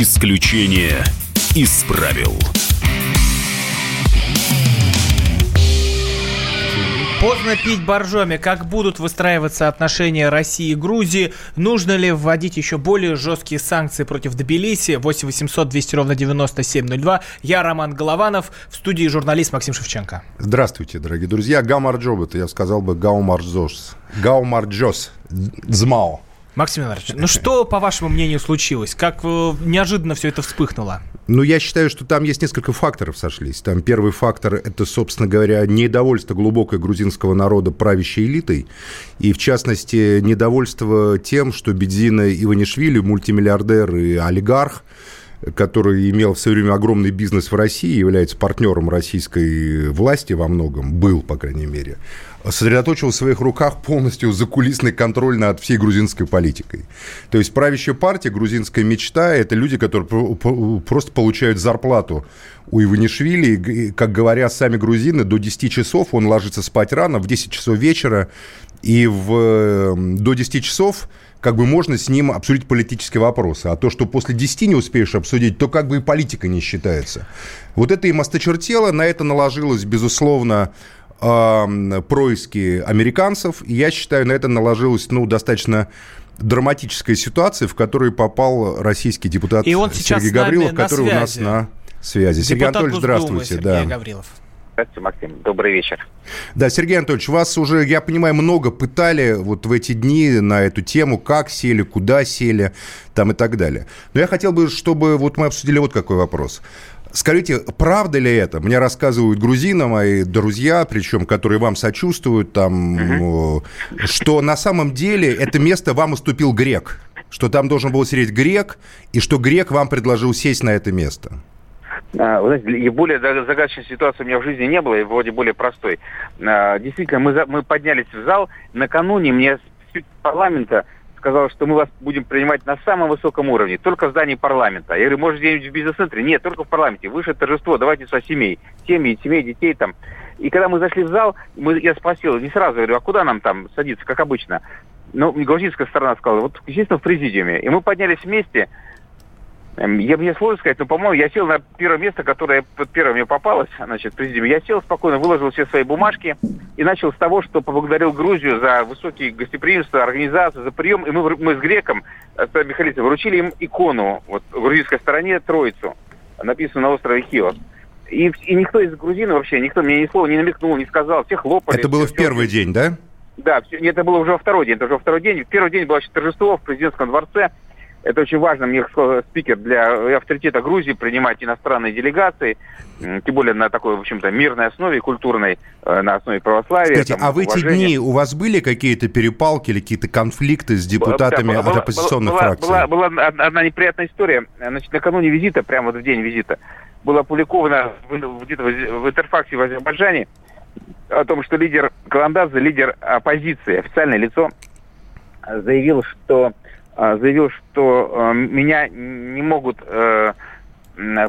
Исключение из правил. Поздно пить боржоми. Как будут выстраиваться отношения России и Грузии? Нужно ли вводить еще более жесткие санкции против Тбилиси? 8 800 200 ровно 9702. Я Роман Голованов. В студии журналист Максим Шевченко. Здравствуйте, дорогие друзья. გამარჯობა, это я сказал бы გაუმარჯოს. გაუმარჯოს. ძმაო. Максим Иванович, ну что, по вашему мнению, случилось? Как э, неожиданно все это вспыхнуло? Ну, я считаю, что там есть несколько факторов сошлись. Там первый фактор – это, собственно говоря, недовольство глубокой грузинского народа правящей элитой. И, в частности, недовольство тем, что Бедзина Иванишвили, мультимиллиардер и олигарх, который имел в свое время огромный бизнес в России, является партнером российской власти во многом, был, по крайней мере, сосредоточил в своих руках полностью закулисный контроль над всей грузинской политикой. То есть правящая партия, грузинская мечта – это люди, которые просто получают зарплату у Иванишвили. Как говорят сами грузины, до 10 часов он ложится спать рано, в 10 часов вечера, и в, до 10 часов как бы можно с ним обсудить политические вопросы. А то, что после 10 не успеешь обсудить, то как бы и политика не считается. Вот это им осточертело, на это наложилось, безусловно, э, происки американцев. И я считаю, на это наложилась, ну, достаточно драматическая ситуация, в которую попал российский депутат И он Сергей Гаврилов, который связи. у нас на связи. Сергей Депутат Анатольевич, Госдумы здравствуйте. Сергей да. Гаврилов. Здравствуйте, Максим. Добрый вечер. Да, Сергей Анатольевич, вас уже, я понимаю, много пытали вот в эти дни на эту тему, как сели, куда сели, там и так далее. Но я хотел бы, чтобы вот мы обсудили вот какой вопрос. Скажите, правда ли это? Мне рассказывают грузины, мои друзья, причем, которые вам сочувствуют, там, угу. что на самом деле это место вам уступил грек, что там должен был сидеть грек, и что грек вам предложил сесть на это место. А, вы знаете, и более загадочной ситуации у меня в жизни не было, и вроде более простой. А, действительно, мы, мы поднялись в зал. Накануне мне с парламента сказал, что мы вас будем принимать на самом высоком уровне, только в здании парламента. Я говорю, может, где-нибудь в бизнес-центре? Нет, только в парламенте. Выше торжество, давайте со семей. Семьи, семей, детей там. И когда мы зашли в зал, мы, я спросил, не сразу, говорю, а куда нам там садиться, как обычно? Ну, грузинская сторона сказала, вот, естественно, в президиуме. И мы поднялись вместе, я мне сложно сказать, но, по-моему, я сел на первое место, которое первое мне попалось, значит, президиум. Я сел спокойно, выложил все свои бумажки и начал с того, что поблагодарил Грузию за высокие гостеприимства, организацию, за прием. И мы, мы с греком, э, с Михалицем, вручили им икону, вот, в грузинской стороне, Троицу, написанную на острове Хиос. И, и никто из грузин вообще, никто мне ни слова не намекнул, не сказал, все хлопали. Это было все, в первый все. день, да? Да, все, это было уже во второй день, это уже во второй день. В первый день было торжество в президентском дворце, это очень важно, мне спикер для авторитета Грузии принимать иностранные делегации, тем более на такой, в общем-то, мирной основе, культурной, э, на основе православия. Кстати, там, а в эти дни у вас были какие-то перепалки или какие-то конфликты с депутатами да, от оппозиционных была, фракций? Была, была одна неприятная история. Значит, накануне визита, прямо вот в день визита, было опубликовано где-то в Интерфаксе в Азербайджане о том, что лидер Каландадзе, лидер оппозиции, официальное лицо, заявил, что заявил, что э, меня не могут э,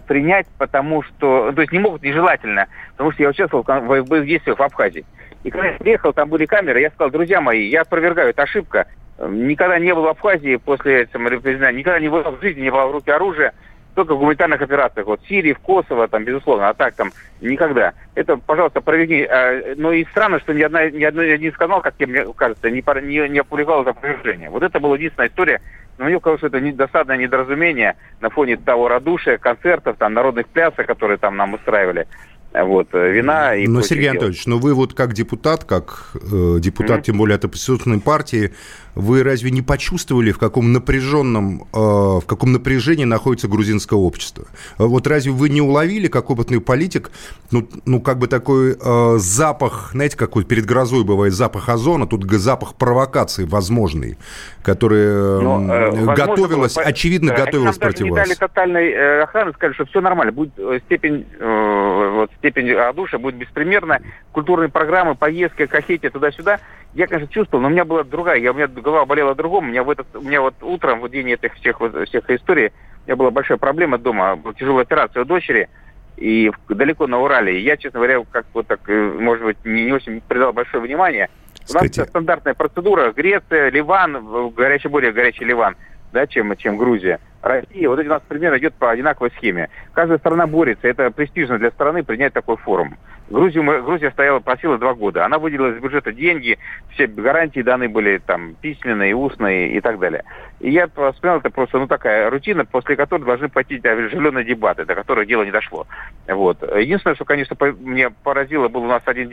принять, потому что, то есть не могут нежелательно, потому что я участвовал в боевых действиях в Абхазии. И когда я приехал, там были камеры, я сказал, друзья мои, я опровергаю, это ошибка. Никогда не был в Абхазии после саморепризнания, никогда не был в жизни, не было в руки оружия только в гуманитарных операциях. Вот в Сирии, в Косово, там, безусловно, а так там никогда. Это, пожалуйста, проведи. А, но и странно, что ни, одна, ни, одной, ни один канал, как мне кажется, не, не, не опубликовал это опровержение. Вот это была единственная история. Но мне кажется, это досадное недоразумение на фоне того радушия, концертов, там, народных плясок, которые там нам устраивали вот, э, вина и Но, Сергей Анатольевич, но вы вот как депутат, как э, депутат, mm-hmm. тем более от оппозиционной партии, вы разве не почувствовали, в каком напряженном, э, в каком напряжении находится грузинское общество? Вот разве вы не уловили, как опытный политик, ну, ну как бы такой э, запах, знаете, какой перед грозой бывает запах озона, тут запах провокации возможный, который Но, э, готовилась, возможно, очевидно, да, готовилась против не вас. дали тотальной э, охраны, сказали, что все нормально, будет э, степень, э, вот, степень радушия будет беспримерна, культурные программы, поездки, кахети туда-сюда. Я, конечно, чувствовал, но у меня была другая, я, у меня голова болела другом, у меня, в этот, у меня вот утром, в день этих всех, всех историй, у меня была большая проблема дома, была тяжелая операция у дочери, и далеко на Урале. Я, честно говоря, как вот так, э, может быть, не, не очень придал большое внимание. У нас стандартная процедура. Греция, Ливан, горячий, более горячий Ливан, да, чем, чем Грузия. Россия, вот у нас пример идет по одинаковой схеме. Каждая страна борется, это престижно для страны принять такой форум. Грузию Грузия стояла, просила два года. Она выделила из бюджета деньги, все гарантии даны были там письменные, устные и так далее. И я вспоминал, это просто ну такая рутина, после которой должны пойти оживленные дебаты, до которых дело не дошло. Вот. Единственное, что, конечно, мне поразило, был у нас один...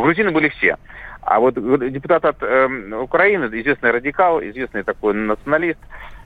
Грузины были все. А вот депутат от э, Украины, известный радикал, известный такой националист,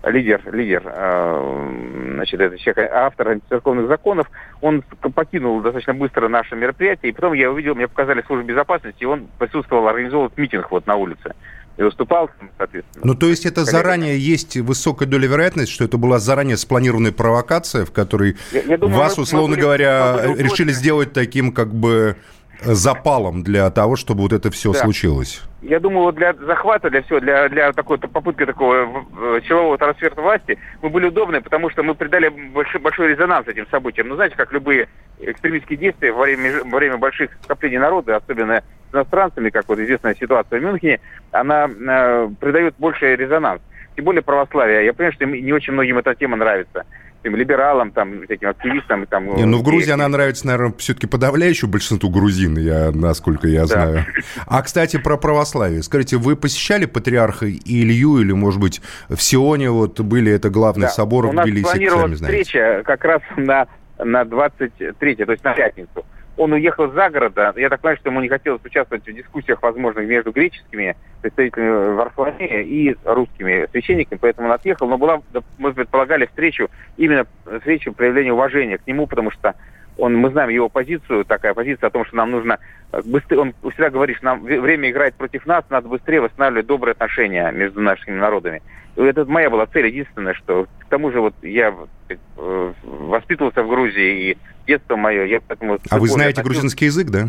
лидер, лидер, э, значит, это человек, автор антицерковных законов, он покинул достаточно быстро наше мероприятие, и потом я увидел, мне показали службу безопасности, и он присутствовал, организовал митинг вот на улице. И выступал, соответственно. Ну, то есть это заранее есть высокая доля вероятности, что это была заранее спланированная провокация, в которой я, я думаю, вас, условно говоря, решили сделать таким как бы запалом для того, чтобы вот это все да. случилось? Я думаю, вот для захвата, для всего, для, для такой попытки такого силового трансфера власти, мы были удобны, потому что мы придали большой, большой резонанс этим событиям. Ну, знаете, как любые экстремистские действия во время, во время больших скоплений народа, особенно с иностранцами, как вот известная ситуация в Мюнхене, она э, придает больший резонанс. Тем более православие. Я понимаю, что не очень многим эта тема нравится этим либералам, там, всяким активистам. Там, Не, ну, в Грузии она нравится, наверное, все-таки подавляющему большинству грузин, я, насколько я знаю. Да. А, кстати, про православие. Скажите, вы посещали патриарха Илью или, может быть, в Сионе вот были, это главный да. собор в Тбилиси, сами знаете? встреча как раз на, на 23 то есть на пятницу он уехал за города. Я так понимаю, что ему не хотелось участвовать в дискуссиях возможных между греческими представителями Варфоломея и русскими священниками, поэтому он отъехал. Но была, мы предполагали встречу, именно встречу проявления уважения к нему, потому что он, мы знаем его позицию, такая позиция о том, что нам нужно э, быстрее, он всегда говорит, что нам время играет против нас, надо быстрее восстанавливать добрые отношения между нашими народами. И это моя была цель, единственное, что к тому же вот я э, воспитывался в Грузии, и детство мое, я поэтому... А вы знаете относился... грузинский язык, да?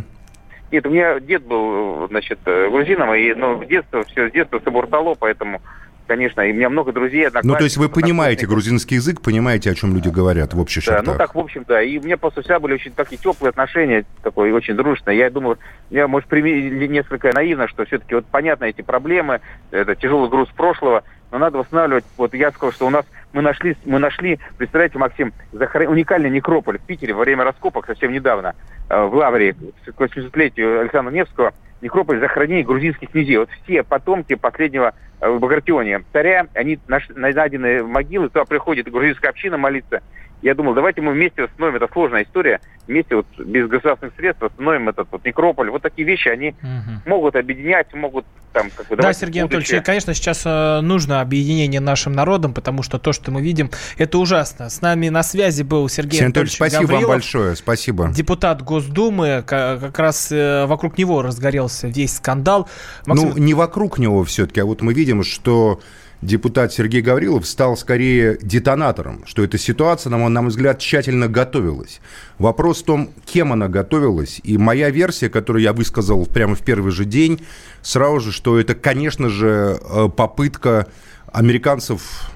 Нет, у меня дед был, значит, э, грузином, и, ну, детство, все с детства собортало, поэтому конечно, и у меня много друзей, Ну, то есть вы понимаете грузинский язык, понимаете, о чем люди говорят в общих да, ну так, в общем, да. И у меня после всегда были очень такие теплые отношения, такой очень дружные. Я думаю, я, может, несколько наивно, что все-таки вот понятно эти проблемы, это тяжелый груз прошлого, надо восстанавливать. Вот я сказал, что у нас мы нашли, мы нашли, представляете, Максим, уникальный некрополь в Питере во время раскопок совсем недавно э, в Лаврии к 800-летию Александра Невского некрополь захоронений грузинских князей. Вот все потомки последнего э, в Багратионе царя, они найдены могилы, туда приходит грузинская община молиться. Я думал, давайте мы вместе восстановим, это сложная история, вместе вот без государственных средств восстановим этот вот некрополь. Вот такие вещи, они угу. могут объединять, могут там... Как бы, да, Сергей Анатольевич, конечно, сейчас э, нужно объединение нашим народом, потому что то, что мы видим, это ужасно. С нами на связи был Сергей, Сергей Анатольевич спасибо Гаврилов, вам большое, спасибо. Депутат Госдумы, как раз э, вокруг него разгорелся весь скандал. Максим... Ну, не вокруг него все-таки, а вот мы видим, что депутат Сергей Гаврилов стал скорее детонатором, что эта ситуация, на мой взгляд, тщательно готовилась. Вопрос в том, кем она готовилась. И моя версия, которую я высказал прямо в первый же день, сразу же, что это, конечно же, э, попытка американцев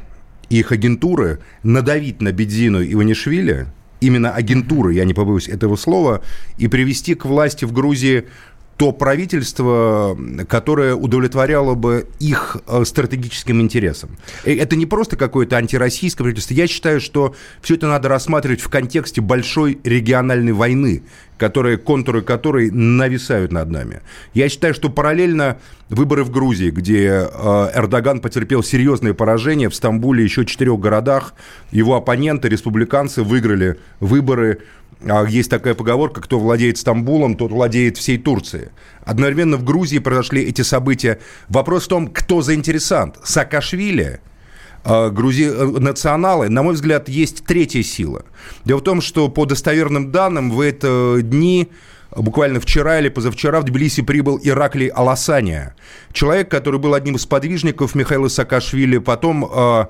и их агентуры надавить на Бедзину и Ванишвили, именно агентуры, я не побоюсь этого слова, и привести к власти в Грузии то правительство, которое удовлетворяло бы их э, стратегическим интересам. Это не просто какое-то антироссийское правительство. Я считаю, что все это надо рассматривать в контексте большой региональной войны, которые, контуры которой нависают над нами. Я считаю, что параллельно выборы в Грузии, где э, Эрдоган потерпел серьезное поражение, в Стамбуле еще четырех городах, его оппоненты, республиканцы, выиграли выборы а есть такая поговорка, кто владеет Стамбулом, тот владеет всей Турцией. Одновременно в Грузии произошли эти события. Вопрос в том, кто заинтересант. Саакашвили, грузи... Э, националы, на мой взгляд, есть третья сила. Дело в том, что по достоверным данным в эти дни буквально вчера или позавчера в Тбилиси прибыл Ираклий Аласания. Человек, который был одним из подвижников Михаила Саакашвили, потом э,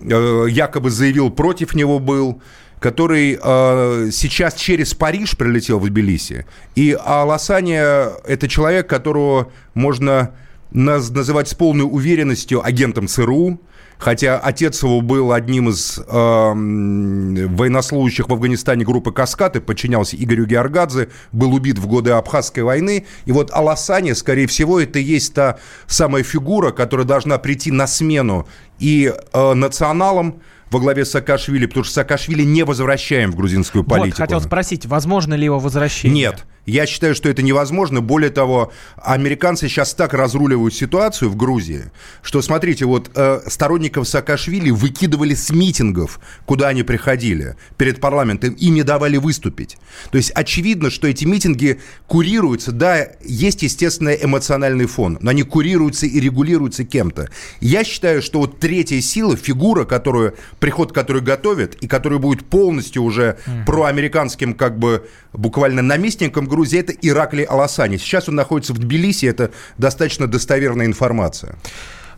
э, якобы заявил против него был который э, сейчас через Париж прилетел в Тбилиси. И Аласания – это человек, которого можно наз- называть с полной уверенностью агентом ЦРУ, хотя отец его был одним из э, военнослужащих в Афганистане группы «Каскад» и подчинялся Игорю Георгадзе, был убит в годы Абхазской войны. И вот Аласани, скорее всего, это и есть та самая фигура, которая должна прийти на смену и э, националам, во главе с Саакашвили, потому что Саакашвили не возвращаем в грузинскую политику. Вот, хотел спросить, возможно ли его возвращение? Нет. Я считаю, что это невозможно. Более того, американцы сейчас так разруливают ситуацию в Грузии, что, смотрите, вот э, сторонников Саакашвили выкидывали с митингов, куда они приходили, перед парламентом, им не давали выступить. То есть очевидно, что эти митинги курируются. Да, есть, естественно, эмоциональный фон, но они курируются и регулируются кем-то. Я считаю, что вот третья сила, фигура, которую, приход которой готовят, и которая будет полностью уже mm-hmm. проамериканским, как бы, буквально наместником Грузии, Грузии, это Ираклий Аласани. Сейчас он находится в Тбилиси, это достаточно достоверная информация.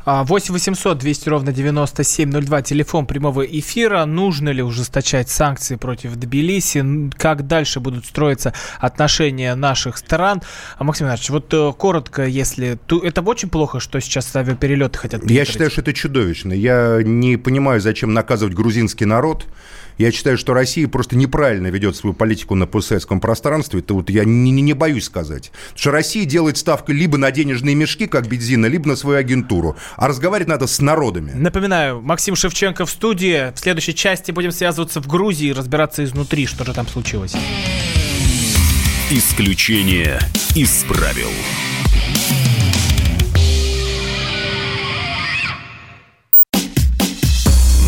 8 800 200 ровно 9702, телефон прямого эфира. Нужно ли ужесточать санкции против Тбилиси? Как дальше будут строиться отношения наших стран? А, Максим Иванович, вот э, коротко, если... Это очень плохо, что сейчас авиаперелеты хотят Я считаю, что это чудовищно. Я не понимаю, зачем наказывать грузинский народ. Я считаю, что Россия просто неправильно ведет свою политику на постсоветском пространстве. Это вот я не, не, не боюсь сказать. Потому что Россия делает ставку либо на денежные мешки, как бензина, либо на свою агентуру. А разговаривать надо с народами. Напоминаю, Максим Шевченко в студии. В следующей части будем связываться в Грузии и разбираться изнутри, что же там случилось. Исключение из правил.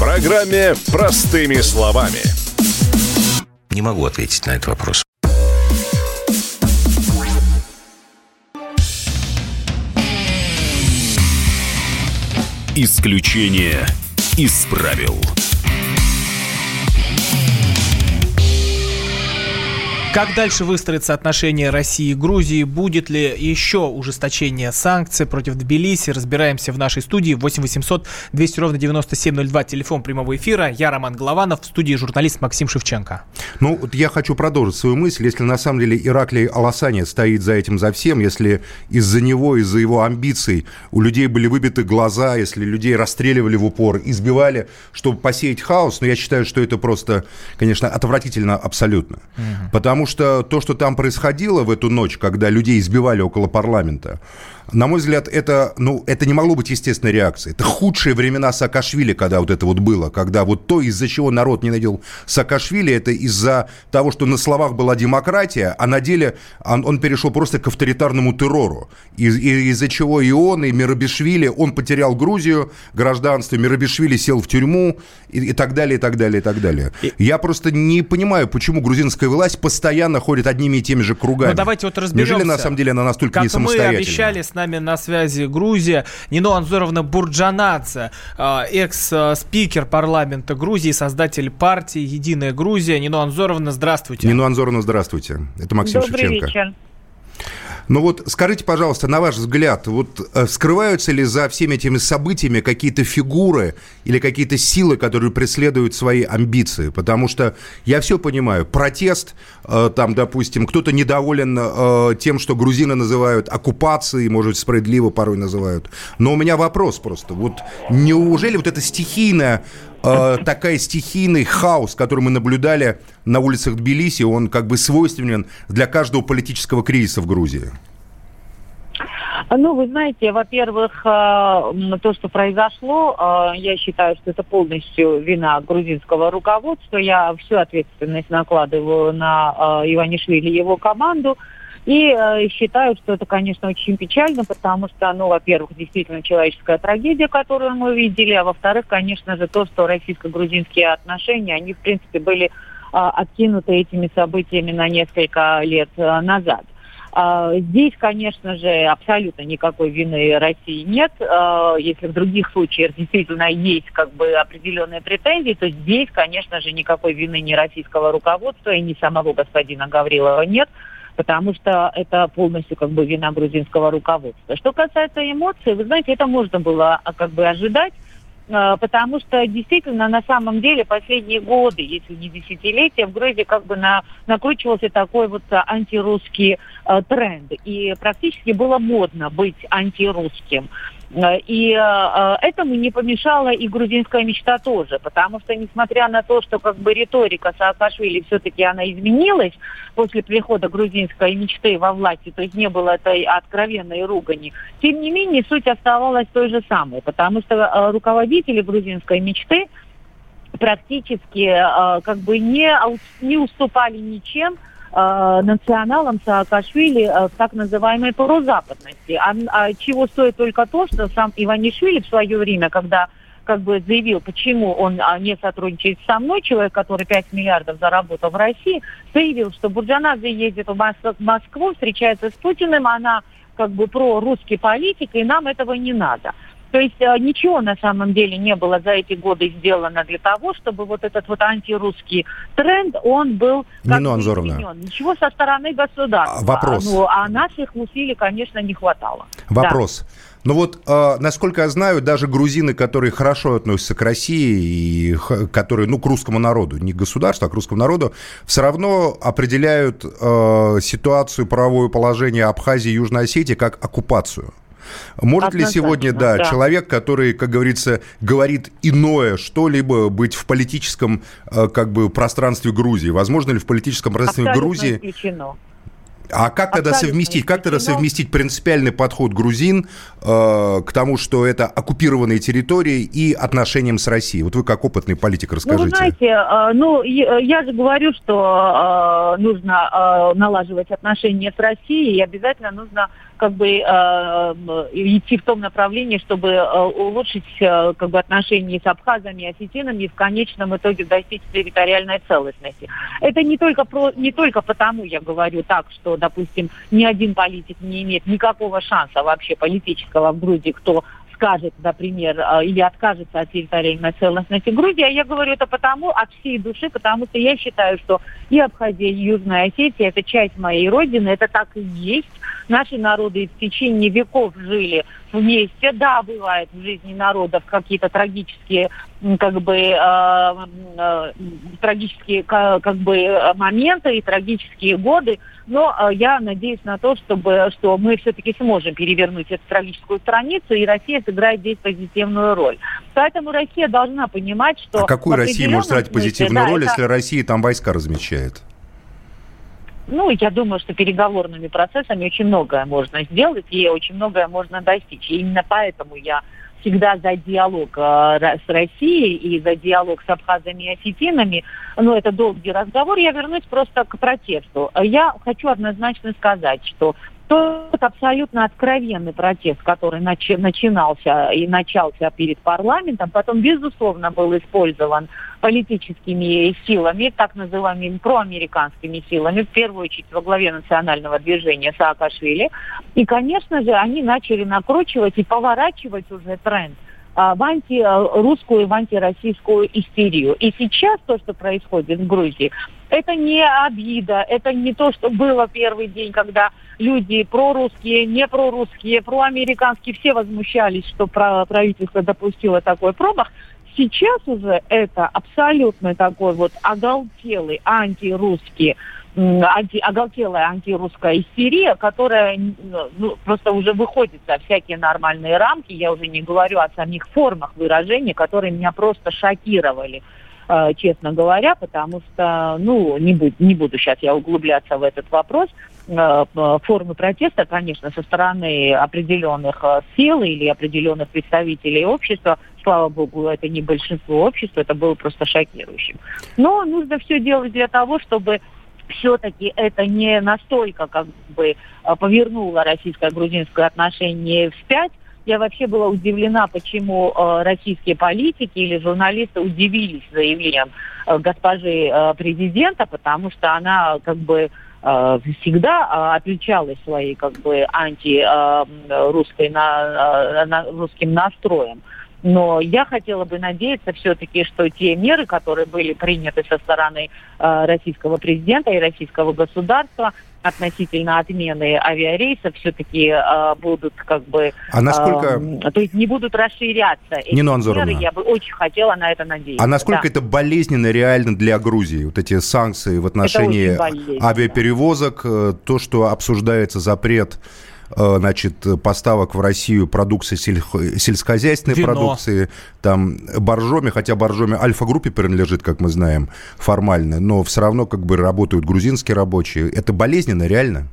программе «Простыми словами». Не могу ответить на этот вопрос. Исключение из правил. Как дальше выстроятся отношения России и Грузии? Будет ли еще ужесточение санкций против Тбилиси? Разбираемся в нашей студии. 8 800 200 ровно 9702. Телефон прямого эфира. Я Роман Голованов. В студии журналист Максим Шевченко. Ну, вот я хочу продолжить свою мысль. Если на самом деле Ираклий Аласани стоит за этим, за всем, если из-за него, из-за его амбиций у людей были выбиты глаза, если людей расстреливали в упор, избивали, чтобы посеять хаос, но ну, я считаю, что это просто, конечно, отвратительно абсолютно. Угу. Потому Потому что то, что там происходило в эту ночь, когда людей избивали около парламента, на мой взгляд, это, ну, это не могло быть естественной реакцией. Это худшие времена Саакашвили, когда вот это вот было, когда вот то, из-за чего народ ненавидел Саакашвили, это из-за того, что на словах была демократия, а на деле он, он перешел просто к авторитарному террору. Из- из-за чего и он, и Мирабишвили, он потерял Грузию, гражданство, Мирабишвили сел в тюрьму и, и так далее, и так далее, и так далее. И... Я просто не понимаю, почему грузинская власть постоянно ходит одними и теми же кругами. Ну, давайте вот разберемся. Неужели на самом деле она настолько как не самостоятельна? мы обещали с нами на связи Грузия. Нино Анзоровна Бурджанадзе, а, экс-спикер парламента Грузии, создатель партии «Единая Грузия». Нино Анзоровна, здравствуйте. Нино Анзоровна, здравствуйте. Это Максим Добрый Шевченко. вечер. Ну вот скажите, пожалуйста, на ваш взгляд, вот э, скрываются ли за всеми этими событиями какие-то фигуры или какие-то силы, которые преследуют свои амбиции? Потому что я все понимаю, протест, э, там, допустим, кто-то недоволен э, тем, что грузины называют оккупацией, может, справедливо порой называют. Но у меня вопрос просто, вот неужели вот это стихийное э, такая стихийный хаос, который мы наблюдали на улицах Тбилиси, он как бы свойственен для каждого политического кризиса в Грузии? Ну, вы знаете, во-первых, э, то, что произошло, э, я считаю, что это полностью вина грузинского руководства. Я всю ответственность накладываю на Иванишвили и его команду. И э, считаю, что это, конечно, очень печально, потому что, ну, во-первых, действительно человеческая трагедия, которую мы видели, а во-вторых, конечно же, то, что российско-грузинские отношения, они, в принципе, были э, откинуты этими событиями на несколько лет э, назад. Uh, здесь, конечно же, абсолютно никакой вины России нет. Uh, если в других случаях действительно есть как бы определенные претензии, то здесь, конечно же, никакой вины ни российского руководства и ни самого господина Гаврилова нет потому что это полностью как бы вина грузинского руководства. Что касается эмоций, вы знаете, это можно было а, как бы ожидать, потому что действительно на самом деле последние годы, если не десятилетия, в Грузии как бы на, накручивался такой вот э, антирусский э, тренд. И практически было модно быть антирусским. Э, и э, этому не помешала и грузинская мечта тоже, потому что, несмотря на то, что как бы риторика Саакашвили все-таки она изменилась после прихода грузинской мечты во власти, то есть не было этой откровенной ругани, тем не менее суть оставалась той же самой, потому что э, руководители грузинской мечты практически э, как бы не, не уступали ничем э, националам Саакашвили э, в так называемой прозападности. А, а чего стоит только то, что сам Иванишвили в свое время, когда как бы заявил, почему он а, не сотрудничает со мной, человек, который 5 миллиардов заработал в России, заявил, что Бурджанадзе ездит в Москву, встречается с Путиным, она как бы про русский политик, и нам этого не надо. То есть э, ничего на самом деле не было за эти годы сделано для того, чтобы вот этот вот антирусский тренд, он был Нина Анзоровна. Ничего со стороны государства. А, вопрос. Ну, а наших усилий, конечно, не хватало. Вопрос. Да. Ну вот, э, насколько я знаю, даже грузины, которые хорошо относятся к России и которые, ну, к русскому народу, не к государству, а к русскому народу, все равно определяют э, ситуацию, правовое положение Абхазии и Южной Осетии как оккупацию. Может ли сегодня, да, да, человек, который, как говорится, говорит иное что-либо, быть в политическом э, как бы пространстве Грузии? Возможно ли в политическом пространстве Абсолютно Грузии... Исключено. А как тогда совместить, как тогда совместить принципиальный подход грузин э, к тому, что это оккупированные территории и отношениям с Россией? Вот вы как опытный политик расскажите. Ну, вы знаете, э, ну, я же говорю, что э, нужно э, налаживать отношения с Россией, и обязательно нужно как бы э, идти в том направлении, чтобы э, улучшить э, как бы отношения с абхазами и осетинами и в конечном итоге достичь территориальной целостности. Это не только про, не только потому я говорю так, что, допустим, ни один политик не имеет никакого шанса вообще политического в Грузии, кто скажет, например, э, или откажется от территориальной целостности Грузии. А я говорю это потому, от всей души, потому что я считаю, что и Абхазия, и Южная Осетия – это часть моей родины, это так и есть. Наши народы в течение веков жили вместе. Да, бывает в жизни народов какие-то трагические, как бы, э, э, трагические, как бы, моменты и трагические годы, но э, я надеюсь на то, чтобы, что мы все-таки сможем перевернуть эту трагическую страницу, и Россия сыграет здесь позитивную роль. Поэтому Россия должна понимать, что... А какую Россия может сыграть позитивную да, роль, это... если Россия там войска размещает? Ну, я думаю, что переговорными процессами очень многое можно сделать, и очень многое можно достичь. И именно поэтому я всегда за диалог э, с Россией и за диалог с абхазами и осетинами. Но это долгий разговор. Я вернусь просто к протесту. Я хочу однозначно сказать, что тот абсолютно откровенный протест, который начи- начинался и начался перед парламентом, потом, безусловно, был использован политическими силами, так называемыми проамериканскими силами, в первую очередь во главе национального движения Саакашвили. И, конечно же, они начали накручивать и поворачивать уже тренд в антирусскую и в антироссийскую истерию. И сейчас то, что происходит в Грузии, это не обида, это не то, что было первый день, когда люди прорусские, не прорусские, проамериканские, все возмущались, что правительство допустило такой промах. Сейчас уже это абсолютно такой вот оголтелый антирусский анти, оголтелая антирусская истерия, которая ну, просто уже выходит за всякие нормальные рамки. Я уже не говорю о самих формах выражения, которые меня просто шокировали. Э, честно говоря, потому что, ну, не, буду, не буду сейчас я углубляться в этот вопрос. Э, формы протеста, конечно, со стороны определенных э, сил или определенных представителей общества, слава богу, это не большинство общества, это было просто шокирующим. Но нужно все делать для того, чтобы все-таки это не настолько как бы повернуло российско-грузинское отношение вспять, я вообще была удивлена, почему э, российские политики или журналисты удивились заявлением э, госпожи э, президента, потому что она как бы э, всегда э, отличалась своей как бы антирусской э, на, на, русским настроем. Но я хотела бы надеяться все-таки, что те меры, которые были приняты со стороны э, российского президента и российского государства, относительно отмены авиарейсов все-таки э, будут как бы... А насколько... Э, то есть не будут расширяться эти Нина меры, я бы очень хотела на это надеяться. А насколько да. это болезненно реально для Грузии, вот эти санкции в отношении авиаперевозок, э, то, что обсуждается запрет значит, поставок в Россию продукции сельскохозяйственной Вино. продукции, там Боржоми, хотя Боржоми Альфа-группе принадлежит, как мы знаем, формально, но все равно как бы работают грузинские рабочие. Это болезненно, реально?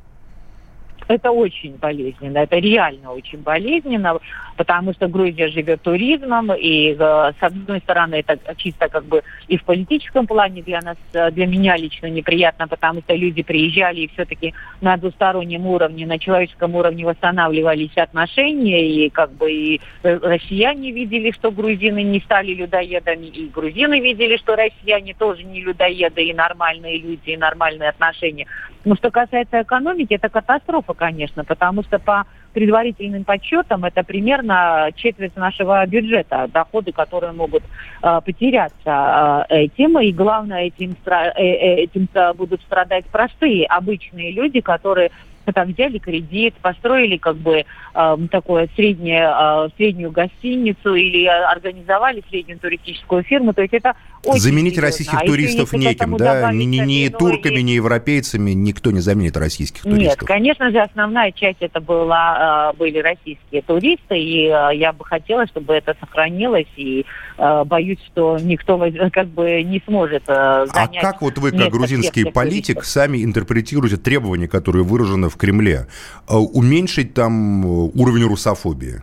Это очень болезненно, это реально очень болезненно, потому что Грузия живет туризмом, и э, с одной стороны это чисто как бы и в политическом плане для нас, э, для меня лично неприятно, потому что люди приезжали и все-таки на двустороннем уровне, на человеческом уровне восстанавливались отношения, и как бы и э, россияне видели, что грузины не стали людоедами, и грузины видели, что россияне тоже не людоеды, и нормальные люди, и нормальные отношения. Но что касается экономики, это катастрофа, конечно, потому что по предварительным подсчетам это примерно четверть нашего бюджета, доходы, которые могут э, потеряться э, этим. И главное, этим, э, э, этим будут страдать простые, обычные люди, которые там взяли кредит, построили как бы э, такое среднее, э, среднюю гостиницу или организовали среднюю туристическую фирму. То есть это очень Заменить серьезно. российских а туристов неким, да? Ни, ни, ни турками, ни европейцами никто не заменит российских туристов. Нет, конечно же, основная часть это была, э, были российские туристы, и э, я бы хотела, чтобы это сохранилось, и э, боюсь, что никто как бы не сможет занять А как вот вы, как грузинский политик, туристов? сами интерпретируете требования, которые выражены в Кремле, уменьшить там э, уровень русофобии?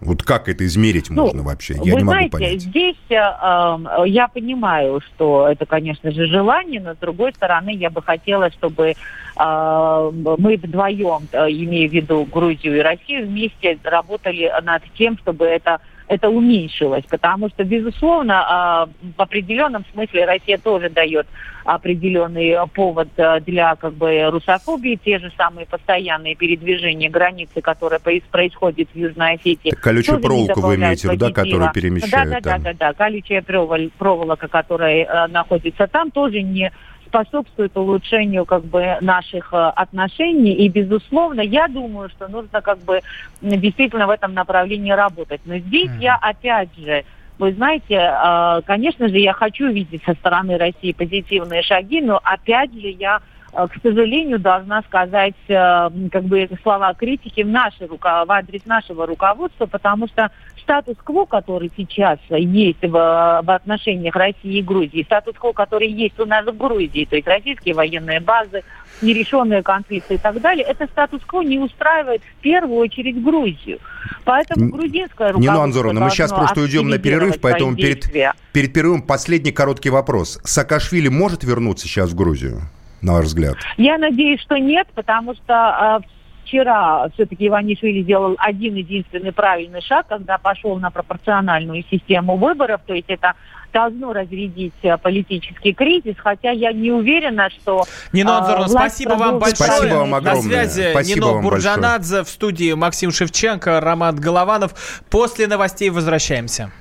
Вот как это измерить ну, можно вообще? Я вы не знаете, могу понять. Здесь э, э, я понимаю, что это, конечно же, желание, но с другой стороны, я бы хотела, чтобы э, мы вдвоем, имея в виду Грузию и Россию, вместе работали над тем, чтобы это это уменьшилось, потому что, безусловно, а, в определенном смысле Россия тоже дает определенный повод а, для как бы русофобии, те же самые постоянные передвижения границы, которые происходят в Южной Осетии. Колючую проволоку вы имеете в виду, да, которую перемещают? Да, да, да, да, да, колючая проволока, которая э, находится там, тоже не способствует улучшению как бы наших э, отношений. И, безусловно, я думаю, что нужно как бы действительно в этом направлении работать. Но здесь mm-hmm. я опять же вы знаете, э, конечно же, я хочу видеть со стороны России позитивные шаги, но опять же я к сожалению, должна сказать э, как бы слова критики в, нашей, в адрес нашего руководства, потому что статус-кво, который сейчас есть в, в отношениях России и Грузии, статус-кво, который есть у нас в Грузии, то есть российские военные базы, нерешенные конфликты и так далее, это статус-кво не устраивает в первую очередь Грузию. Поэтому грузинское руководство Нина Анзоровна, мы сейчас просто уйдем на перерыв, поэтому перед, перед перерывом последний короткий вопрос. Саакашвили может вернуться сейчас в Грузию? На ваш взгляд? Я надеюсь, что нет, потому что э, вчера все-таки Иванишвили сделал один единственный правильный шаг, когда пошел на пропорциональную систему выборов, то есть это должно разрядить а, политический кризис, хотя я не уверена, что... Нина Анзоровна, э, спасибо вам большое. Спасибо вам огромное. На связи спасибо Нино Бурджанадзе, в студии Максим Шевченко, Роман Голованов. После новостей возвращаемся.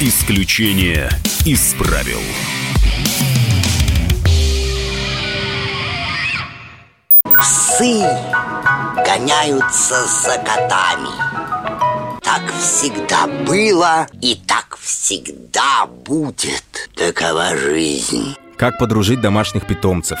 Исключение из правил. Псы гоняются за котами. Так всегда было и так всегда будет. Такова жизнь. Как подружить домашних питомцев,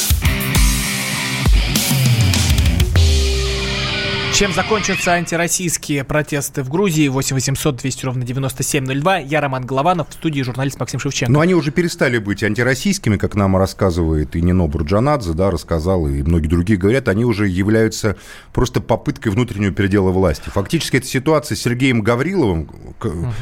Чем закончатся антироссийские протесты в Грузии? 8 800 200 ровно 9702. Я Роман Голованов, в студии журналист Максим Шевченко. Но они уже перестали быть антироссийскими, как нам рассказывает и Нино Бурджанадзе, да, рассказал, и многие другие говорят, они уже являются просто попыткой внутреннего передела власти. Фактически эта ситуация с Сергеем Гавриловым,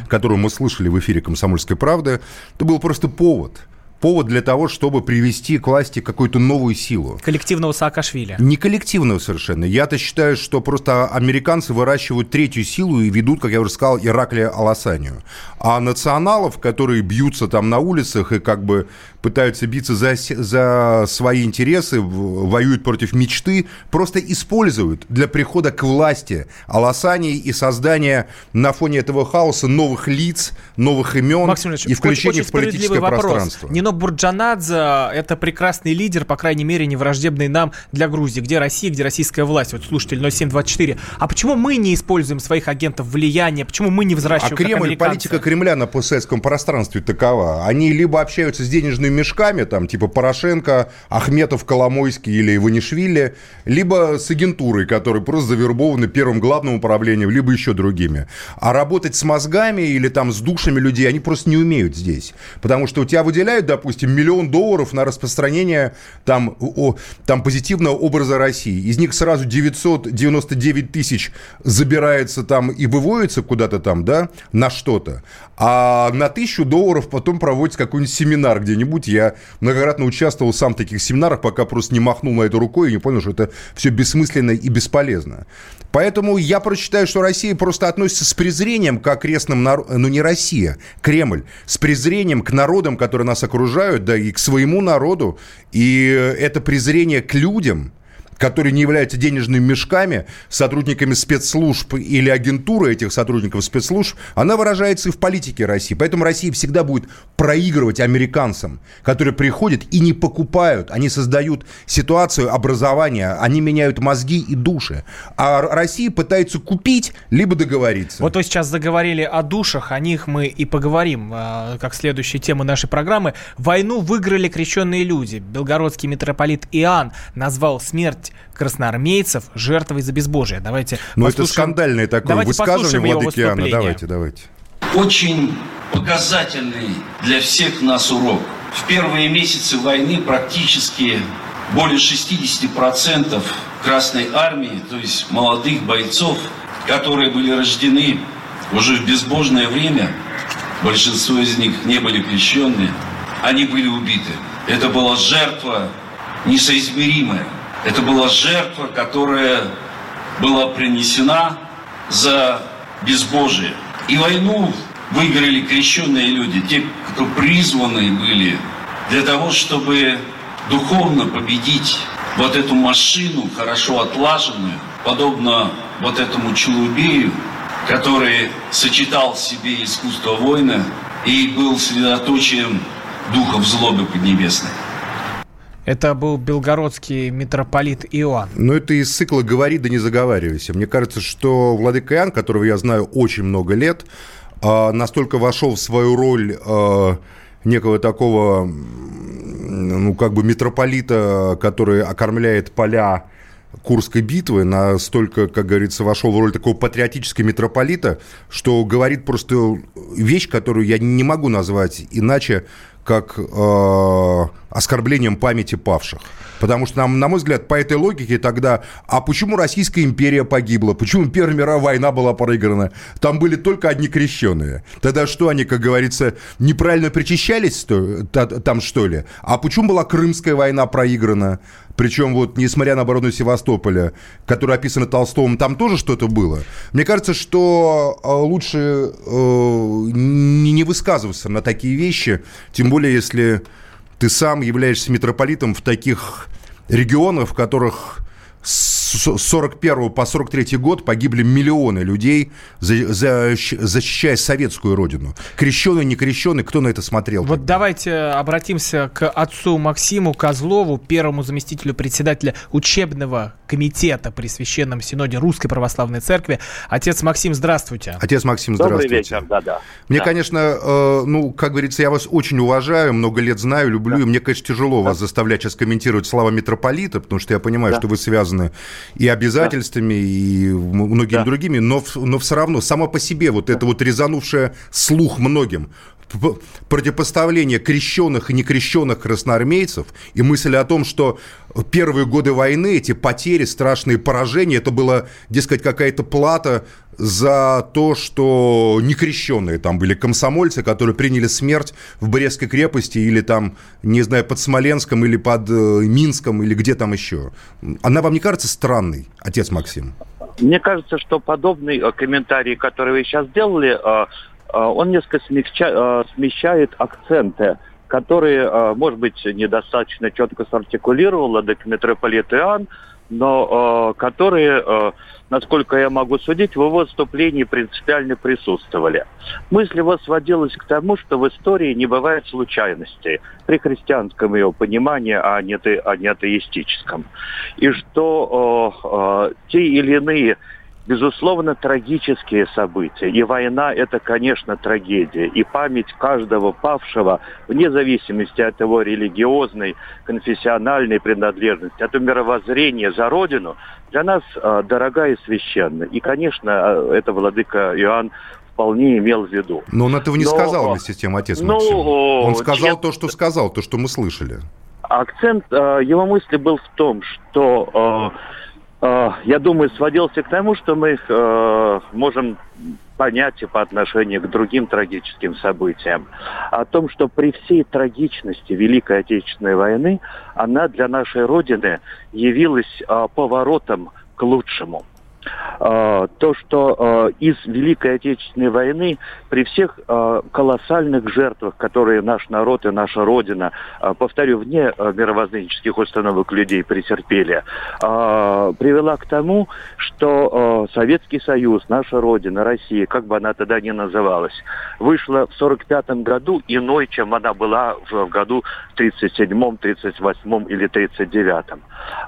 которую мы слышали в эфире «Комсомольской правды», это был просто повод – повод для того, чтобы привести к власти какую-то новую силу. Коллективного Саакашвили. Не коллективного совершенно. Я-то считаю, что просто американцы выращивают третью силу и ведут, как я уже сказал, Ираклия Аласанию. А националов, которые бьются там на улицах и как бы пытаются биться за, за свои интересы, воюют против мечты, просто используют для прихода к власти Аласании и создания на фоне этого хаоса новых лиц, новых имен Максим и включения в политическое вопрос. пространство. Нино Бурджанадзе – это прекрасный лидер, по крайней мере, не враждебный нам для Грузии. Где Россия, где российская власть? Вот слушатель 0724. А почему мы не используем своих агентов влияния? Почему мы не взращиваем, А Кремль, политика Кремля на постсоветском пространстве такова. Они либо общаются с денежными мешками, там, типа Порошенко, Ахметов, Коломойский или Иванишвили, либо с агентурой, которые просто завербованы первым главным управлением, либо еще другими. А работать с мозгами или там с душами людей они просто не умеют здесь. Потому что у тебя выделяют, допустим, миллион долларов на распространение там, о, там позитивного образа России. Из них сразу 999 тысяч забирается там и выводится куда-то там, да, на что-то. А на тысячу долларов потом проводится какой-нибудь семинар где-нибудь. Я многократно участвовал сам в таких семинарах, пока просто не махнул на эту рукой и не понял, что это все бессмысленно и бесполезно. Поэтому я прочитаю, что Россия просто относится с презрением к окрестным народам, ну не Россия, Кремль, с презрением к народам, которые нас окружают, да и к своему народу. И это презрение к людям, которые не являются денежными мешками, сотрудниками спецслужб или агентуры этих сотрудников спецслужб, она выражается и в политике России. Поэтому Россия всегда будет проигрывать американцам, которые приходят и не покупают. Они создают ситуацию образования, они меняют мозги и души. А Россия пытается купить, либо договориться. Вот вы сейчас заговорили о душах, о них мы и поговорим, а, как следующая тема нашей программы. Войну выиграли крещенные люди. Белгородский митрополит Иоанн назвал смерть смерть красноармейцев жертвой за безбожие. Давайте Ну, это скандальное такое давайте высказывание Владыки Иоанна. Давайте, давайте. Очень показательный для всех нас урок. В первые месяцы войны практически более 60% Красной Армии, то есть молодых бойцов, которые были рождены уже в безбожное время, большинство из них не были крещенные, они были убиты. Это была жертва несоизмеримая. Это была жертва, которая была принесена за безбожие. И войну выиграли крещенные люди, те, кто призваны были для того, чтобы духовно победить вот эту машину, хорошо отлаженную, подобно вот этому Чулубею, который сочетал в себе искусство воина и был средоточием духов злобы поднебесной. Это был белгородский митрополит Иоанн. Ну, это из цикла «Говори, да не заговаривайся». Мне кажется, что Владыка Иоанн, которого я знаю очень много лет, а, настолько вошел в свою роль а, некого такого, ну, как бы митрополита, который окормляет поля Курской битвы, настолько, как говорится, вошел в роль такого патриотического митрополита, что говорит просто вещь, которую я не могу назвать иначе, как э, оскорблением памяти павших. Потому что, нам, на мой взгляд, по этой логике тогда, а почему Российская империя погибла? Почему Первая мировая война была проиграна? Там были только одни крещенные. Тогда что они, как говорится, неправильно причащались там, что ли? А почему была Крымская война проиграна? Причем вот, несмотря на оборону Севастополя, которая описана Толстовым, там тоже что-то было. Мне кажется, что э, лучше э, не высказываться на такие вещи, тем более, если ты сам являешься митрополитом в таких регионах, в которых 41 по 43 год погибли миллионы людей, за, за, защищая советскую родину. Крещеный, не крещеный, кто на это смотрел? Вот тогда? давайте обратимся к отцу Максиму Козлову, первому заместителю председателя учебного комитета при Священном Синоде Русской Православной Церкви. Отец Максим, здравствуйте. Отец Максим, здравствуйте. Добрый вечер, да-да. Мне, да. конечно, э, ну, как говорится, я вас очень уважаю, много лет знаю, люблю, да. и мне, конечно, тяжело да. вас заставлять сейчас комментировать слова митрополита, потому что я понимаю, да. что вы связаны и обязательствами, да. и многими да. другими, но, но все равно, само по себе вот это вот резанувшее слух многим, противопоставление крещенных и некрещенных красноармейцев и мысль о том, что первые годы войны эти потери, страшные поражения, это была, дескать, какая-то плата за то, что некрещенные там были комсомольцы, которые приняли смерть в Брестской крепости или там, не знаю, под Смоленском или под э, Минском или где там еще. Она вам не кажется странной, отец Максим? Мне кажется, что подобный э, комментарий, который вы сейчас сделали, э, он несколько смягча, смещает акценты, которые, может быть, недостаточно четко сартикулировала дек митрополит Иоанн, но которые насколько я могу судить, в его выступлении принципиально присутствовали. Мысль его сводилась к тому, что в истории не бывает случайностей при христианском ее понимании, а не, а не атеистическом. И что э, э, те или иные безусловно, трагические события. И война – это, конечно, трагедия. И память каждого павшего, вне зависимости от его религиозной, конфессиональной принадлежности, от мировоззрения за Родину, для нас э, дорога и священна. И, конечно, э, это владыка Иоанн вполне имел в виду. Но он этого не Но, сказал вместе с тем, отец ну, Максим. Он сказал нет, то, что сказал, то, что мы слышали. Акцент э, его мысли был в том, что э, Э, я думаю, сводился к тому, что мы э, можем понять и по отношению к другим трагическим событиям. О том, что при всей трагичности Великой Отечественной войны она для нашей Родины явилась э, поворотом к лучшему. А, то, что а, из Великой Отечественной войны при всех а, колоссальных жертвах, которые наш народ и наша Родина, повторю, вне мировоззренческих установок людей претерпели, привела к тому, что Советский Союз, наша Родина, Россия, как бы она тогда ни называлась, вышла в 1945 году иной, чем она была в году 37 38 или 39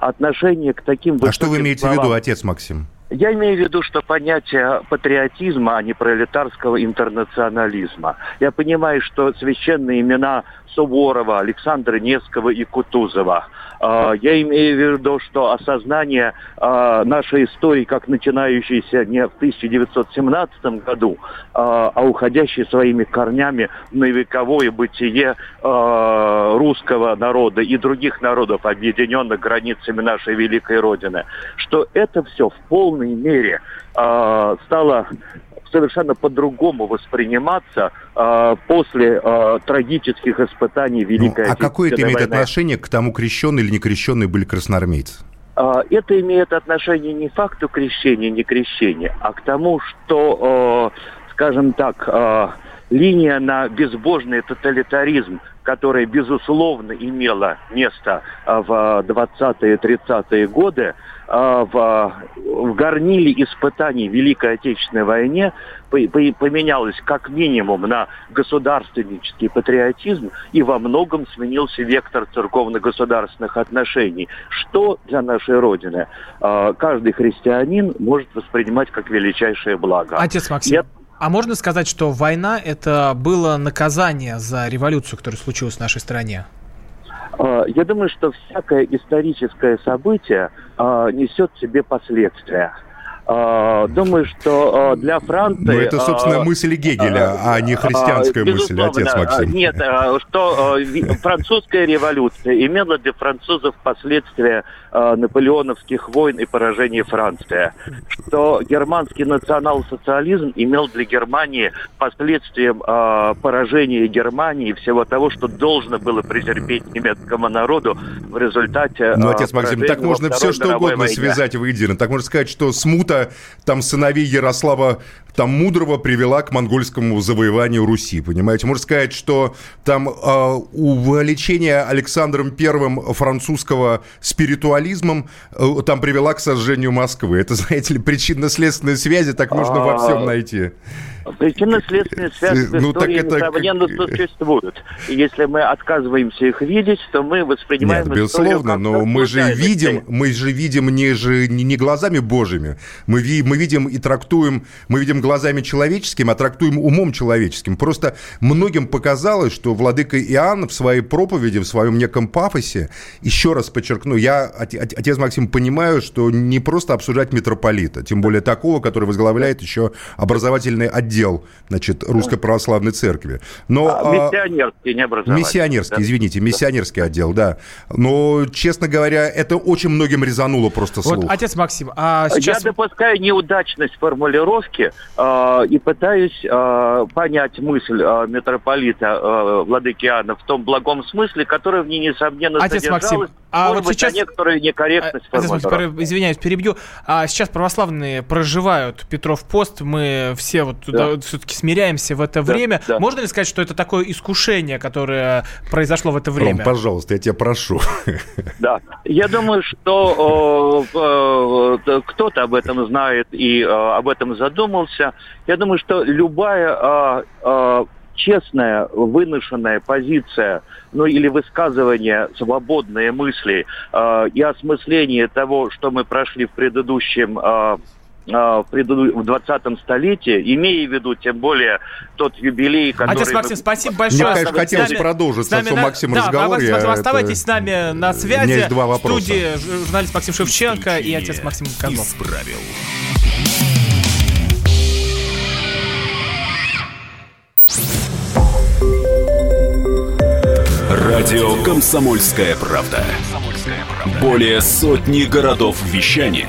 Отношение к таким... А что вы имеете словам... в виду, отец Максим? Я имею в виду, что понятие патриотизма, а не пролетарского интернационализма. Я понимаю, что священные имена Суворова, Александра Невского и Кутузова. А, я имею в виду, что осознание а, нашей истории, как начинающейся не в 1917 году, а, а уходящей своими корнями в многовековое бытие русского народа и других народов, объединенных границами нашей великой Родины, что это все в полной мере стало совершенно по-другому восприниматься э, после э, трагических испытаний Великой ну, А какое это имеет войны. отношение к тому, крещенные или не крещенные были красноармейцы? Это имеет отношение не к факту крещения, не крещения, а к тому, что, скажем так, линия на безбожный тоталитаризм, которая, безусловно, имела место в 20-е 30-е годы, в, в горниле испытаний Великой Отечественной войне поменялось как минимум на государственнический патриотизм и во многом сменился вектор церковно-государственных отношений, что для нашей Родины а, каждый христианин может воспринимать как величайшее благо. Отец Максим, Я... а можно сказать, что война это было наказание за революцию, которая случилась в нашей стране? А, я думаю, что всякое историческое событие а, несет в себе последствия. А, думаю, что для Франции... Ну, это, собственно, мысль Гегеля, а не христианская мысль, отец Максим. Нет, что французская революция имела для французов последствия наполеоновских войн и поражения Франции. Что германский национал-социализм имел для Германии последствием поражения Германии и всего того, что должно было претерпеть немецкому народу в результате... Ну, отец Максим, так можно все что угодно войне. связать воедино. Так можно сказать, что смута там сыновей Ярослава там Мудрого привела к монгольскому завоеванию Руси, понимаете? Можно сказать, что там э, увлечение Александром Первым французского спиритуализмом э, там привела к сожжению Москвы. Это, знаете ли, причинно-следственные связи так можно во всем найти. Причинно-следственные связи в ну, истории, это... несомненно, существуют. И если мы отказываемся их видеть, то мы воспринимаем Нет, безусловно, но мы же видим, мы же видим не, же, не глазами божьими, мы, ви, мы видим и трактуем, мы видим глазами человеческими, а трактуем умом человеческим. Просто многим показалось, что владыка Иоанн в своей проповеди, в своем неком пафосе, еще раз подчеркну, я, отец Максим, понимаю, что не просто обсуждать митрополита, тем более такого, который возглавляет еще образовательный отдел значит, Русской Православной Церкви. Но, а, миссионерский, не образовательный. Миссионерский, да? извините, миссионерский отдел, да. Но, честно говоря, это очень многим резануло просто слух. Вот, отец Максим, а сейчас... Я допускаю неудачность формулировки э, и пытаюсь э, понять мысль э, митрополита э, Владыки Иоанна в том благом смысле, который в ней, несомненно, Отец Максим, а Может вот быть, сейчас... некоторые некорректность а. Извиняюсь, перебью. А сейчас православные проживают Петров пост, мы все вот да. все-таки смиряемся в это да, время. Да. Можно ли сказать, что это такое искушение, которое произошло в это время? Ром, пожалуйста, я тебя прошу. Да, я думаю, что э, э, кто-то об этом знает и э, об этом задумался. Я думаю, что любая э, э, честная, выношенная позиция, ну или высказывание свободные мысли э, и осмысление того, что мы прошли в предыдущем э, в 20-м столетии, имея в виду тем более тот юбилей, который... Отец Максим, мы... спасибо большое. Мне, конечно, хотелось нами, продолжить с, отцом Максимом да, разговор. Да, я, оставайтесь это... с нами на связи. У меня есть два вопроса. В студии журналист Максим Шевченко и отец Максим Козлов. Исправил. Радио «Комсомольская правда». Более сотни городов вещания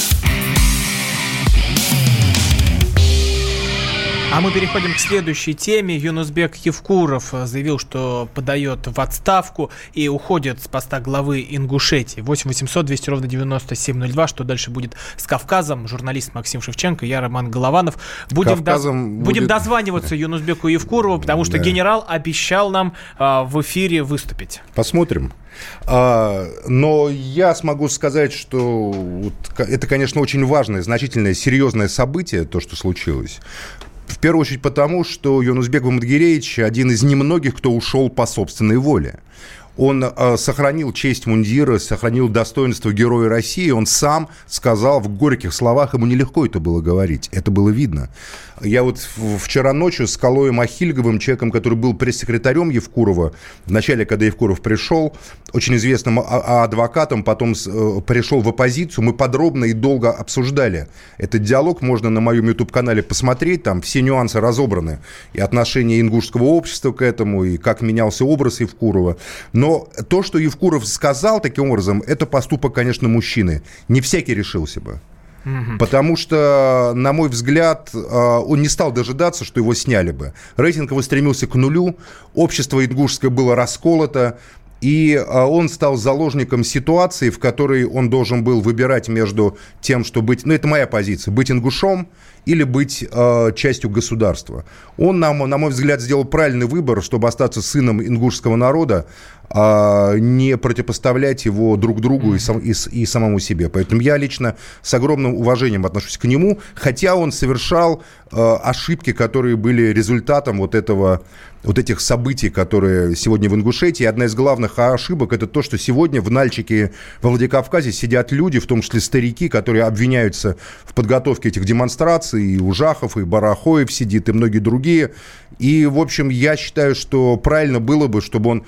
А мы переходим к следующей теме. Юнусбек Евкуров заявил, что подает в отставку и уходит с поста главы Ингушетии. 8 800 200 ровно 9702. Что дальше будет с Кавказом? Журналист Максим Шевченко, я Роман Голованов. Будем, доз... будет... будем дозваниваться Юнусбеку Евкурову, потому что да. генерал обещал нам а, в эфире выступить. Посмотрим. А, но я смогу сказать, что вот, это, конечно, очень важное, значительное, серьезное событие, то, что случилось. В первую очередь потому, что Юнусбек Бамадгиреевич один из немногих, кто ушел по собственной воле. Он э, сохранил честь мундира, сохранил достоинство Героя России. Он сам сказал в горьких словах, ему нелегко это было говорить, это было видно. Я вот вчера ночью с Калоем Ахильговым, человеком, который был пресс-секретарем Евкурова, в начале, когда Евкуров пришел, очень известным а, а, адвокатом, потом э, пришел в оппозицию, мы подробно и долго обсуждали этот диалог. Можно на моем YouTube-канале посмотреть, там все нюансы разобраны. И отношение ингушского общества к этому, и как менялся образ Евкурова. Но то, что Евкуров сказал таким образом, это поступок, конечно, мужчины. Не всякий решился бы. Потому что, на мой взгляд, а, он не стал дожидаться, что его сняли бы. Рейтинг его стремился к нулю, общество ингушское было расколото, и а, он стал заложником ситуации, в которой он должен был выбирать между тем, что быть, ну это моя позиция, быть ингушом или быть э, частью государства. Он, на, на мой взгляд, сделал правильный выбор, чтобы остаться сыном ингушского народа, а не противопоставлять его друг другу и, сам, и, и самому себе. Поэтому я лично с огромным уважением отношусь к нему, хотя он совершал э, ошибки, которые были результатом вот этого вот этих событий, которые сегодня в Ингушетии. Одна из главных ошибок – это то, что сегодня в Нальчике, во Владикавказе сидят люди, в том числе старики, которые обвиняются в подготовке этих демонстраций. И Ужахов, и Барахоев сидит, и многие другие. И, в общем, я считаю, что правильно было бы, чтобы он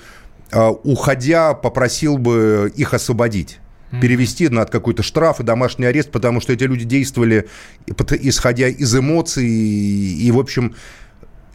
а, уходя, попросил бы их освободить перевести на какой-то штраф и домашний арест, потому что эти люди действовали, исходя из эмоций, и, в общем,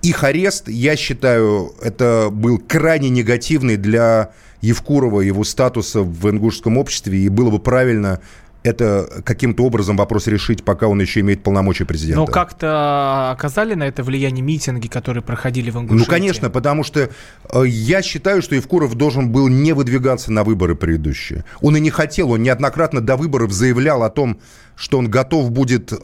их арест, я считаю, это был крайне негативный для Евкурова, его статуса в ингушском обществе, и было бы правильно это каким-то образом вопрос решить, пока он еще имеет полномочия президента. Но как-то оказали на это влияние митинги, которые проходили в Ингушетии? Ну, конечно, потому что э, я считаю, что Евкуров должен был не выдвигаться на выборы предыдущие. Он и не хотел, он неоднократно до выборов заявлял о том, что он готов будет, э,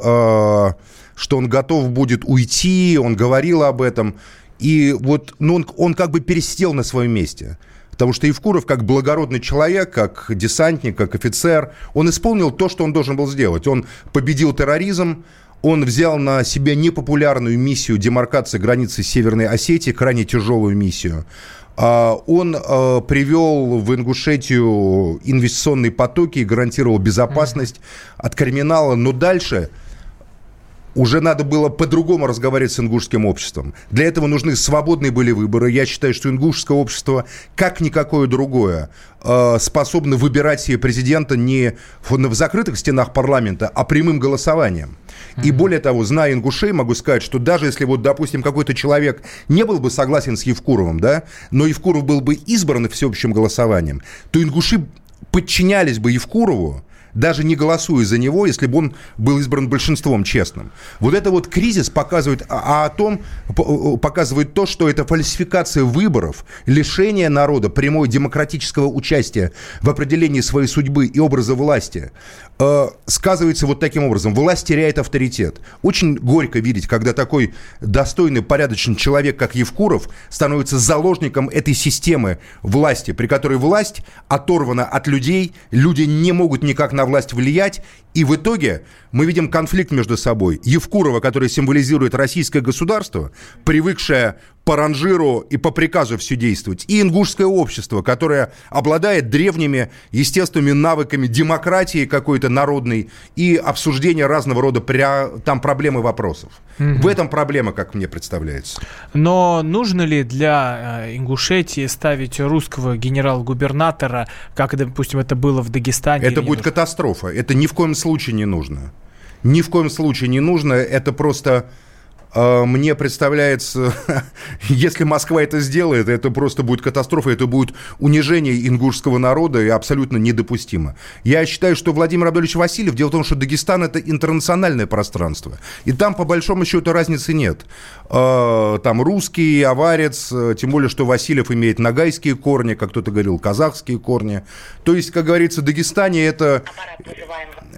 что он готов будет уйти, он говорил об этом. И вот ну, он, он как бы пересидел на своем месте. Потому что Евкуров, как благородный человек, как десантник, как офицер, он исполнил то, что он должен был сделать. Он победил терроризм, он взял на себя непопулярную миссию демаркации границы Северной Осетии, крайне тяжелую миссию. А, он а, привел в Ингушетию инвестиционные потоки и гарантировал безопасность от криминала. Но дальше уже надо было по-другому разговаривать с ингушским обществом. Для этого нужны свободные были выборы. Я считаю, что ингушское общество, как никакое другое, э, способно выбирать себе президента не в закрытых стенах парламента, а прямым голосованием. И более того, зная ингушей, могу сказать, что даже если вот, допустим, какой-то человек не был бы согласен с Евкуровым, да, но Евкуров был бы избран всеобщим голосованием, то ингуши подчинялись бы Евкурову, даже не голосуя за него, если бы он был избран большинством честным. Вот это вот кризис показывает а, о том, показывает то, что это фальсификация выборов, лишение народа прямой демократического участия в определении своей судьбы и образа власти э, сказывается вот таким образом. Власть теряет авторитет. Очень горько видеть, когда такой достойный, порядочный человек, как Евкуров, становится заложником этой системы власти, при которой власть оторвана от людей, люди не могут никак на власть влиять, и в итоге мы видим конфликт между собой. Евкурова, который символизирует российское государство, привыкшее по ранжиру и по приказу все действовать, и ингушское общество, которое обладает древними естественными навыками демократии какой-то народной и обсуждения разного рода пря... там проблем и вопросов. Mm-hmm. В этом проблема, как мне представляется. Но нужно ли для э, Ингушетии ставить русского генерал-губернатора, как, допустим, это было в Дагестане? Это будет катастрофа. Это ни в коем случае не нужно. Ни в коем случае не нужно. Это просто а, мне представляется, если Москва это сделает, это просто будет катастрофа, это будет унижение ингушского народа и абсолютно недопустимо. Я считаю, что Владимир Абдулевич Васильев, дело в том, что Дагестан это интернациональное пространство, и там по большому счету разницы нет. А, там русский, аварец, тем более, что Васильев имеет нагайские корни, как кто-то говорил, казахские корни. То есть, как говорится, Дагестане это...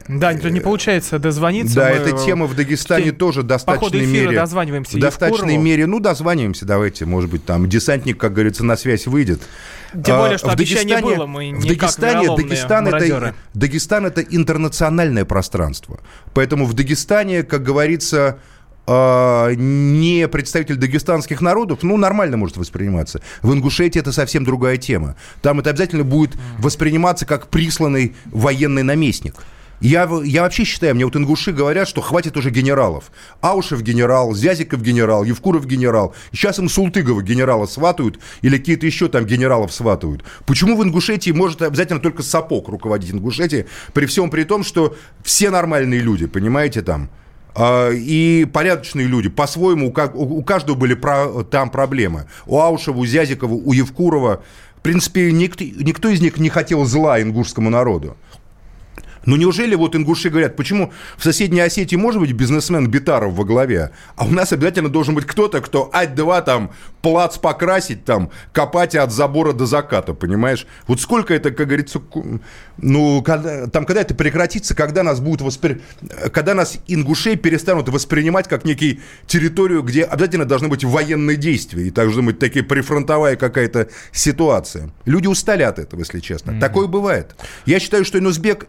Да, не получается дозвониться. Да, эта тема в Дагестане тоже достаточно мере дозваниваемся В достаточной мере, ну, дозваниваемся, давайте, может быть, там десантник, как говорится, на связь выйдет. Тем более, что а, в обещание Дагестане, было, мы в Дагестане, Дагестан это, Дагестан это интернациональное пространство. Поэтому в Дагестане, как говорится, а, не представитель дагестанских народов, ну, нормально может восприниматься. В Ингушетии это совсем другая тема. Там это обязательно будет восприниматься как присланный военный наместник. Я, я вообще считаю, мне вот ингуши говорят, что хватит уже генералов. Аушев генерал, Зязиков генерал, Евкуров генерал. Сейчас им Султыгова генерала сватают или какие-то еще там генералов сватают. Почему в Ингушетии может обязательно только Сапог руководить Ингушетией, при всем при том, что все нормальные люди, понимаете, там, а, и порядочные люди. По-своему, у каждого были там проблемы. У Аушева, у Зязикова, у Евкурова. В принципе, никто, никто из них не хотел зла ингушскому народу. Ну неужели вот ингуши говорят, почему в соседней Осетии может быть бизнесмен Битаров во главе, а у нас обязательно должен быть кто-то, кто ать-два там плац покрасить там, копать от забора до заката, понимаешь? Вот сколько это, как говорится, ну, когда, там когда это прекратится, когда нас будут воспри... когда нас ингушей перестанут воспринимать как некий территорию, где обязательно должны быть военные действия, и должны быть такие прифронтовая какая-то ситуация. Люди устали от этого, если честно. Mm-hmm. Такое бывает. Я считаю, что Инузбек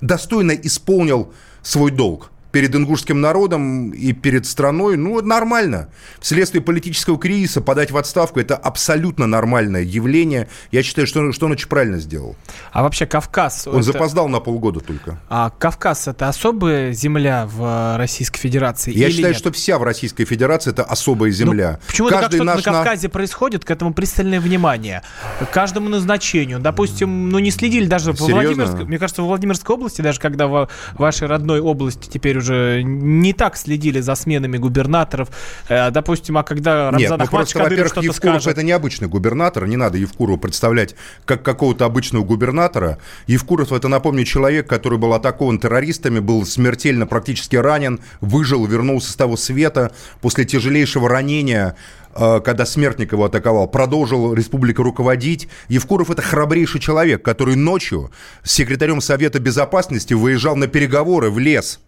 достойно исполнил свой долг перед ингушским народом и перед страной, ну, нормально. Вследствие политического кризиса подать в отставку – это абсолютно нормальное явление. Я считаю, что, что он очень правильно сделал. А вообще Кавказ... Он это... запоздал на полгода только. А Кавказ – это особая земля в Российской Федерации? Я считаю, нет? что вся в Российской Федерации – это особая ну, земля. Ну, почему-то как что-то наш... на Кавказе происходит, к этому пристальное внимание. К каждому назначению. Допустим, ну не следили даже во Владимирской... Мне кажется, в Владимирской области, даже когда в вашей родной области теперь уже уже не так следили за сменами губернаторов. Э, допустим, а когда Рамзан Нет, ну просто, во-первых, Евкуров скажет... это необычный губернатор, не надо Евкурова представлять как какого-то обычного губернатора. Евкуров, это, напомню, человек, который был атакован террористами, был смертельно практически ранен, выжил, вернулся с того света после тяжелейшего ранения э, когда Смертник его атаковал, продолжил республика руководить. Евкуров – это храбрейший человек, который ночью с секретарем Совета Безопасности выезжал на переговоры в лес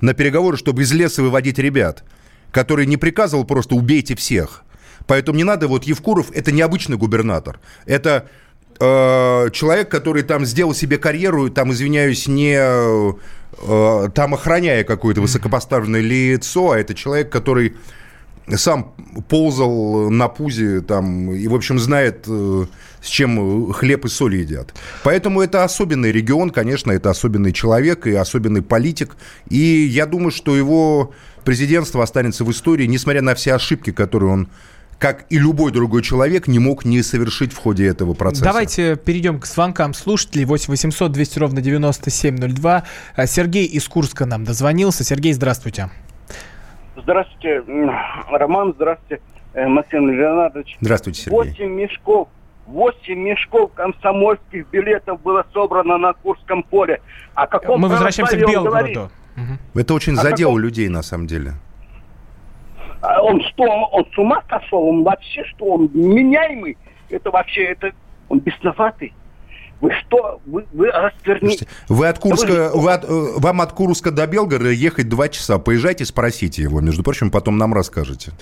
на переговоры, чтобы из леса выводить ребят, который не приказывал просто «убейте всех», Поэтому не надо, вот Евкуров – это необычный губернатор. Это э, человек, который там сделал себе карьеру, там, извиняюсь, не э, там охраняя какое-то высокопоставленное лицо, а это человек, который сам ползал на пузе там и, в общем, знает, э, с чем хлеб и соль едят. Поэтому это особенный регион, конечно, это особенный человек и особенный политик. И я думаю, что его президентство останется в истории, несмотря на все ошибки, которые он как и любой другой человек, не мог не совершить в ходе этого процесса. Давайте перейдем к звонкам слушателей. 8 800 200 ровно 9702. А, Сергей из Курска нам дозвонился. Сергей, здравствуйте. Здравствуйте, Роман, здравствуйте, э, Максим Леонардович. Здравствуйте, Сергей. Восемь мешков, восемь мешков комсомольских билетов было собрано на Курском поле. О каком Мы возвращаемся к Белгороду. Это очень задело каком? людей, на самом деле. А Он что, он с ума сошел? Он вообще что, он меняемый? Это вообще, это, он бесноватый. Вы что, вы, вы расверните. Вы от Курска, Да вы- вы от, э, вам от Курска до Белгорода ехать два часа. Поезжайте, спросите его. Между прочим, потом нам расскажете.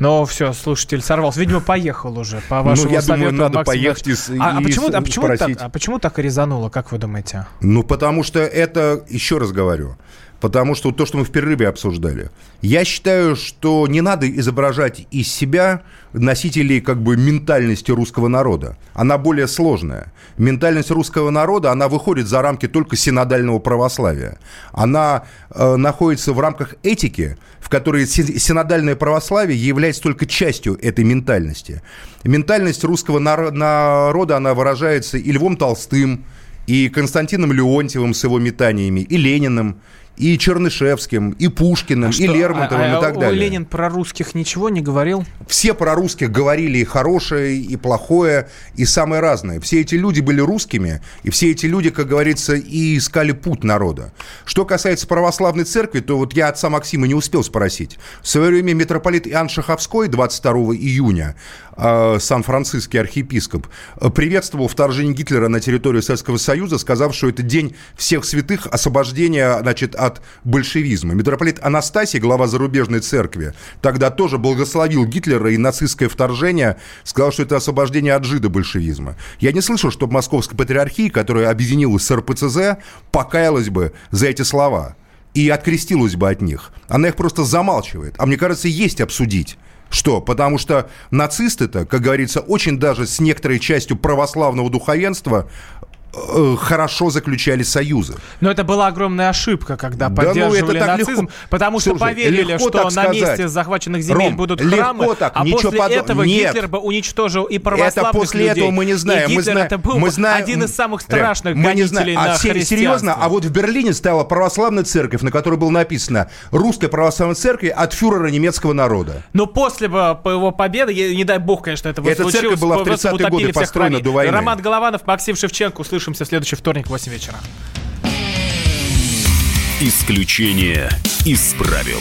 Но все, слушатель сорвался. Видимо, поехал уже, по вашему Ну, я думаю, совету, надо Максим поехать и а, а почему, а, почему так, а почему так и резануло, как вы думаете? Ну, потому что это, еще раз говорю, потому что то, что мы в перерыве обсуждали. Я считаю, что не надо изображать из себя носителей как бы ментальности русского народа. Она более сложная. Ментальность русского народа, она выходит за рамки только синодального православия. Она э, находится в рамках этики, в которой си- синодальное православие является только частью этой ментальности. Ментальность русского наро- народа, она выражается и Львом Толстым, и Константином Леонтьевым с его метаниями, и Лениным, и Чернышевским, и Пушкиным, и Что, Лермонтовым а- а и так далее. Ленин про русских ничего не говорил? Все про русских говорили и хорошее, и плохое, и самое разное. Все эти люди были русскими, и все эти люди, как говорится, и искали путь народа. Что касается православной церкви, то вот я отца Максима не успел спросить. В свое время митрополит Иоанн Шаховской 22 июня, э, сан-франциский архиепископ, приветствовал вторжение Гитлера на территорию Советского Союза, сказав, что это день всех святых освобождения значит, от большевизма. Митрополит Анастасий, глава зарубежной церкви, тогда тоже благословил Гитлера и нацистское вторжение, сказал, что это освобождение от жидо-большевизма. Я не слышал, чтобы Московская патриархия, которая объединилась с РПЦЗ, покаялась бы за эти слова и открестилась бы от них. Она их просто замалчивает. А мне кажется, есть обсудить. Что? Потому что нацисты-то, как говорится, очень даже с некоторой частью православного духовенства хорошо заключали союзы. Но это была огромная ошибка, когда Да ну, поддерживали это так нацизм, легко. потому что Слушай, поверили, легко что на сказать. месте захваченных земель Ром, будут легко храмы, так, а ничего после подо- этого Нет. Гитлер бы уничтожил и Это православных после людей. этого мы не знаем. И мы Гитлер знаем, это был мы знаем, один из самых Э, страшных мы не знаем. на а, христианство. Серьезно? А вот в Берлине стояла православная церковь, на которой было написано «Русская православная церковь от фюрера немецкого народа». Но после бы его победы, не дай бог, конечно, это вот Эта случилось, церковь была в просто 30-е утопили годы построена до войны. Роман Голованов, Максим Шевченко. Услышимся в следующий вторник в 8 вечера. Исключение из правил.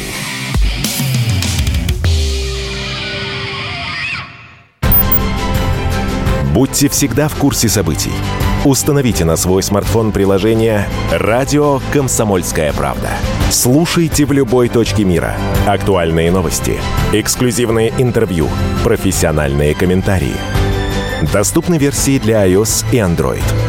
Будьте всегда в курсе событий. Установите на свой смартфон приложение «Радио Комсомольская правда». Слушайте в любой точке мира. Актуальные новости, эксклюзивные интервью, профессиональные комментарии. Доступны версии для iOS и Android.